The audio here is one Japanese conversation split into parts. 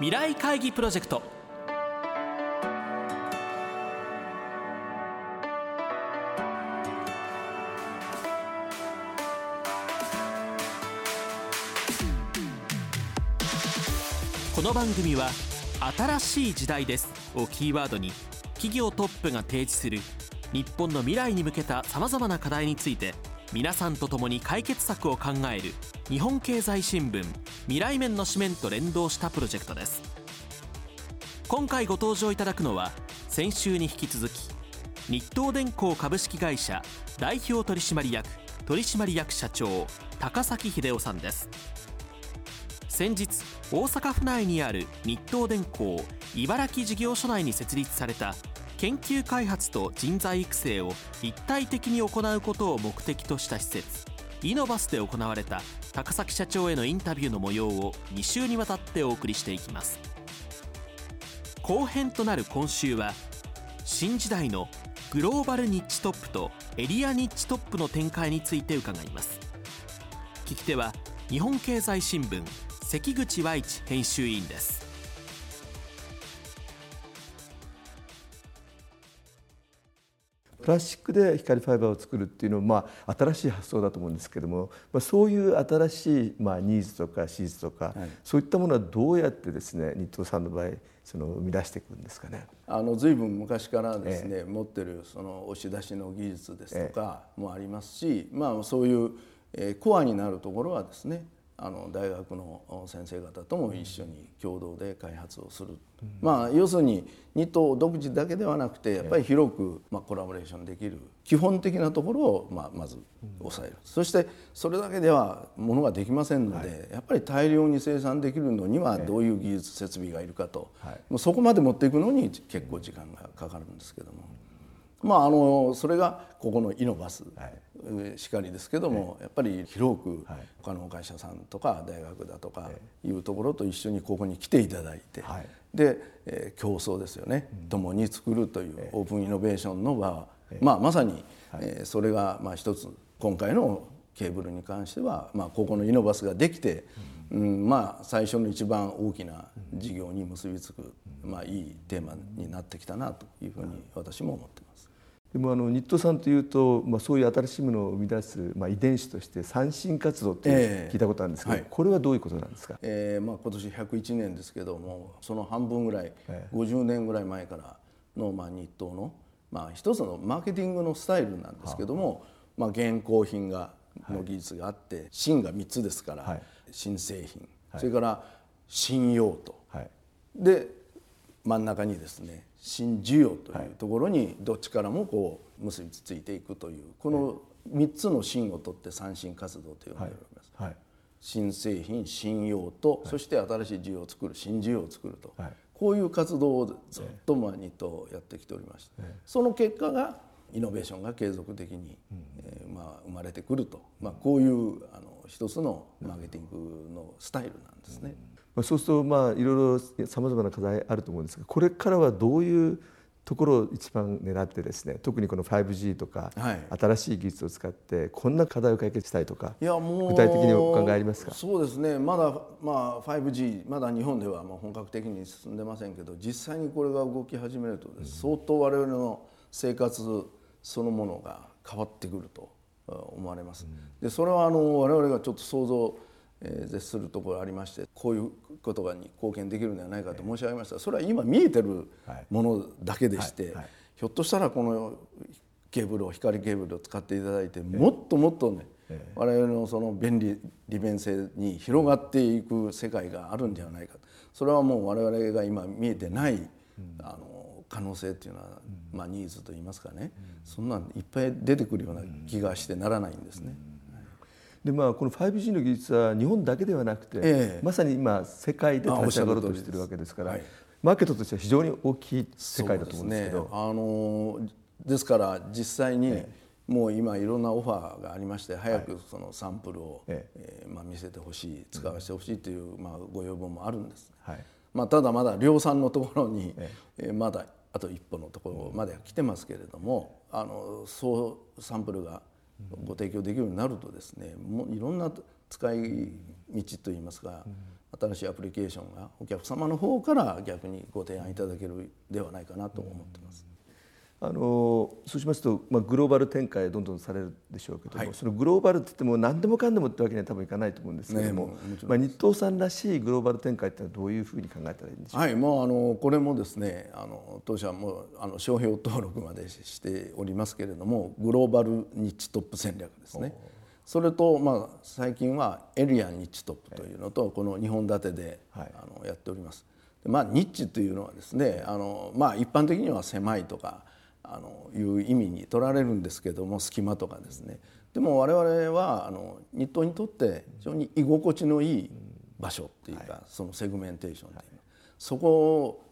未来会議プロジェクト。この番組は「新しい時代です」をキーワードに企業トップが提示する日本の未来に向けたさまざまな課題について皆さんと共に解決策を考える日本経済新聞未来面の紙面と連動したプロジェクトです。今回ご登場いただくのは先週に引き続き日東電工株式会社代表取締役取締役社長高崎秀夫さんです。先日大阪府内にある日東電工茨城事業所内に設立された研究開発と人材育成を一体的に行うことを目的とした施設。イノバスで行われた高崎社長へのインタビューの模様を2週にわたってお送りしていきます。後編となる今週は新時代のグローバルニッチトップとエリアニッチトップの展開について伺います。聞き手は日本経済新聞関口和一編集委員です。プラスチックで光ファイバーを作るっていうのは、まあ、新しい発想だと思うんですけども、まあ、そういう新しい、まあ、ニーズとかシーズとか、はい、そういったものはどうやってですね日東さんの場合その生み出していくんですかね？あの随分昔からですね、え持ってるその押し出しの技術ですとかもありますし、え、まあ、そういう、えー、コアになるところはですねあの大学の先生方とも一緒に共同で開発をする、うん、まあ要するに二党独自だけではなくてやっぱり広く、まあ、コラボレーションできる基本的なところを、まあ、まず抑える、うん、そしてそれだけではものができませんので、はい、やっぱり大量に生産できるのにはどういう技術設備がいるかと、はい、もうそこまで持っていくのに結構時間がかかるんですけども。まあ、あのそれがここのイノバスしかりですけども、やっぱり広く他の会社さんとか大学だとかいうところと一緒にここに来ていただいて、で、え競争ですよね、共に作るというオープンイノベーションの場は、まあ、まさに、えそれがまあ一つ今回のケーブルに関しては、まあ、ここのイノバスができて、うん、まあ最初の一番大きな事業に結びつく、まあ、いいテーマになってきたなというふうに私も思ってます。でもあのニットさんというと、まあ、そういう新しいものを生み出す、まあ、遺伝子として三振活動って聞いたことあるんですけど、えーはい、これはどういうことなんですか、えーまあ、今年101年ですけどもその半分ぐらい、えー、50年ぐらい前からの、まあ、日東の、まあ、一つのマーケティングのスタイルなんですけども、まあ、現行品がの技術があって、はい、新が3つですから、はい、新製品、それから新用途、で真ん中にですね新需要というところにどっちからもこう結びついていくというこの3つの芯を取って三振活動と呼んでおります。はい、新製品新用途、そして新しい需要を作る新需要を作ると、こういう活動をずっとまあニットやってきておりまして、その結果がイノベーションが継続的に、えー、まあ生まれてくると、まあ、こういうあの一つのマーケティングのスタイルなんですね。まあ、そうするとまあいろいろさまざまな課題あると思うんですがこれからはどういうところを一番狙ってですね特にこの 5G とか、はい、新しい技術を使ってこんな課題を解決したいとかいやもう具体的にお考えありますか？そうですね。まだ、まあ、5G まだ日本ではもう本格的に進んでませんけど実際にこれが動き始めると、相当我々の生活そのものが変わってくると思われます。でそれはあの我々がちょっと想像えー、絶するところがありましてこういうことがに貢献できるんではないかと申し上げました。それは今見えてるものだけでして、ひょっとしたらこのケーブルを光ケーブルを使っていただいてもっともっとね、我々のその便利利便性に広がっていく世界があるんではないかそれはもう我々が今見えてない、あの可能性っていうのは、まあ、ニーズといいますかね、そんなんいっぱい出てくるような気がしてならないんですね。でまあ、この 5G の技術は日本だけではなくて、えまさに今世界で立ち上がろうとしているわけですから、はい、マーケットとしては非常に大きい世界だと思うんですけど。ね、あのですから実際に、もう今いろんなオファーがありまして早くそのサンプルを、ええ。まあ、見せてほしい使わせてほしいという、まあ、ご要望もあるんです、はいまあ、ただまだ量産のところに、えまだあと一歩のところまで来てますけれどもあのそうサンプルがご提供できるようになるとですねもういろんな使い道といいますか、新しいアプリケーションがお客様の方から逆にご提案いただけるではないかなと思ってます。あのそうしますと、まあ、グローバル展開どんどんされるでしょうけども、はい、そのグローバルって言っても何でもかんでもってわけには多分いかないと思うんですけども、ね、まあ、日東さんらしいグローバル展開ってのはどういうふうに考えたらいいんでしょうか、はい、もうあのこれもですねあの当社もあの商標登録までしておりますけれどもグローバルニッチトップ戦略ですね。それと、まあ、最近はエリアニッチトップというのとこの2本立てで、はい、あのやっております。まあ、ニッチというのはですねあの、まあ、一般的には狭いとかあのいう意味に取られるんですけども隙間とかですね。でも我々はあの日東にとって非常に居心地のいい場所っていうか、はい、そのセグメンテーションっていう、はい、そこを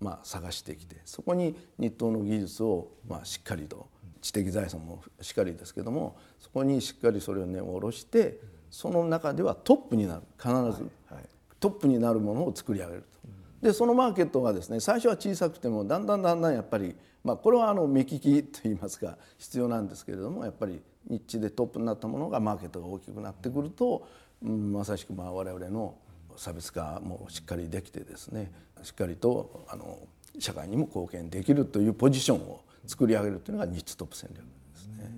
まあ探してきてそこに日東の技術をまあしっかりと知的財産もしっかりですけどもそこにしっかりそれを根を下ろしてその中ではトップになる。必ず、トップになるものを作り上げる。と。でそのマーケットがですね最初は小さくてもだんだんだんだんやっぱり、まあ、これはあの目利きといいますか必要なんですけれどもやっぱりニッチでトップになったものがマーケットが大きくなってくると、うん、まさしくまあ我々の差別化もしっかりできてですねしっかりとあの社会にも貢献できるというポジションを作り上げるというのがニッチトップ戦略ですね。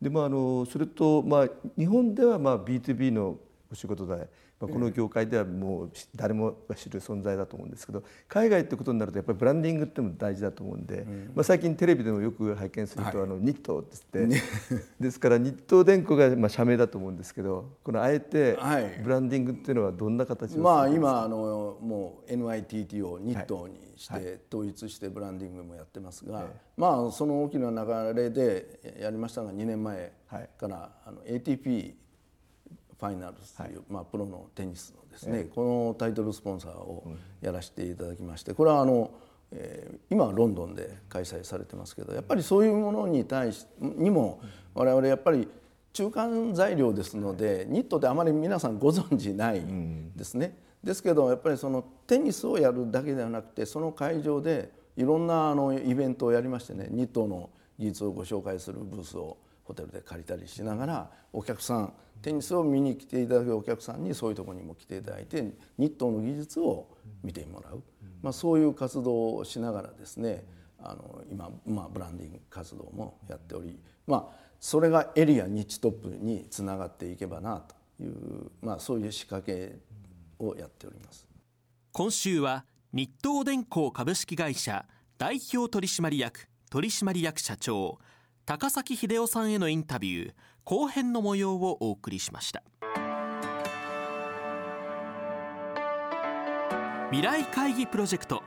でもあのそれとまあ日本ではまあ B2B のお仕事で。まあ、この業界ではもう誰もが知る存在だと思うんですけど海外ってことになるとやっぱりブランディングっても大事だと思うんで、まあ、最近テレビでもよく拝見すると、あの日東ってって、ですから日東電工がまあ社名だと思うんですけどこのあえてブランディングっていうのはどんな形でまあ今あのもう NITT を日東にして統一してブランディングもやってますが、まあその大きな流れでやりましたが2年前からあの ATP ファイナルズという、はい、まあ、プロのテニスのですね、えー、このタイトルスポンサーをやらせていただきましてこれはあの、えー、今はロンドンで開催されてますけどやっぱりそういうものに対しにも我々やっぱり中間材料ですのでニットってあまり皆さんご存じないですね。ですけどやっぱりそのテニスをやるだけではなくてその会場でいろんなあのイベントをやりましてねニットの技術をご紹介するブースをホテルで借りたりしながらお客さんテニスを見に来ていただくお客さんにそういうところにも来ていただいて日東の技術を見てもらう、まあ、そういう活動をしながらですねあの今、まあ、ブランディング活動もやっており、まあ、それがエリア日トップにつながっていけばなという、まあ、そういう仕掛けをやっております。今週は日東電工株式会社代表取締役取締役社長高崎秀夫さんへのインタビュー後編の模様をお送りしました。未来会議プロジェクト。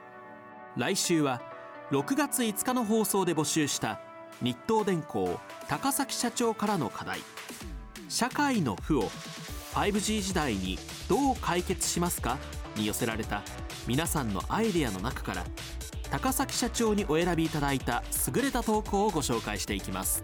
来週は6月5日の放送で募集した日東電工高崎社長からの課題。社会の負を 5G 時代にどう解決しますか？に寄せられた皆さんのアイデアの中から高崎社長にお選びいただいた優れた投稿をご紹介していきます。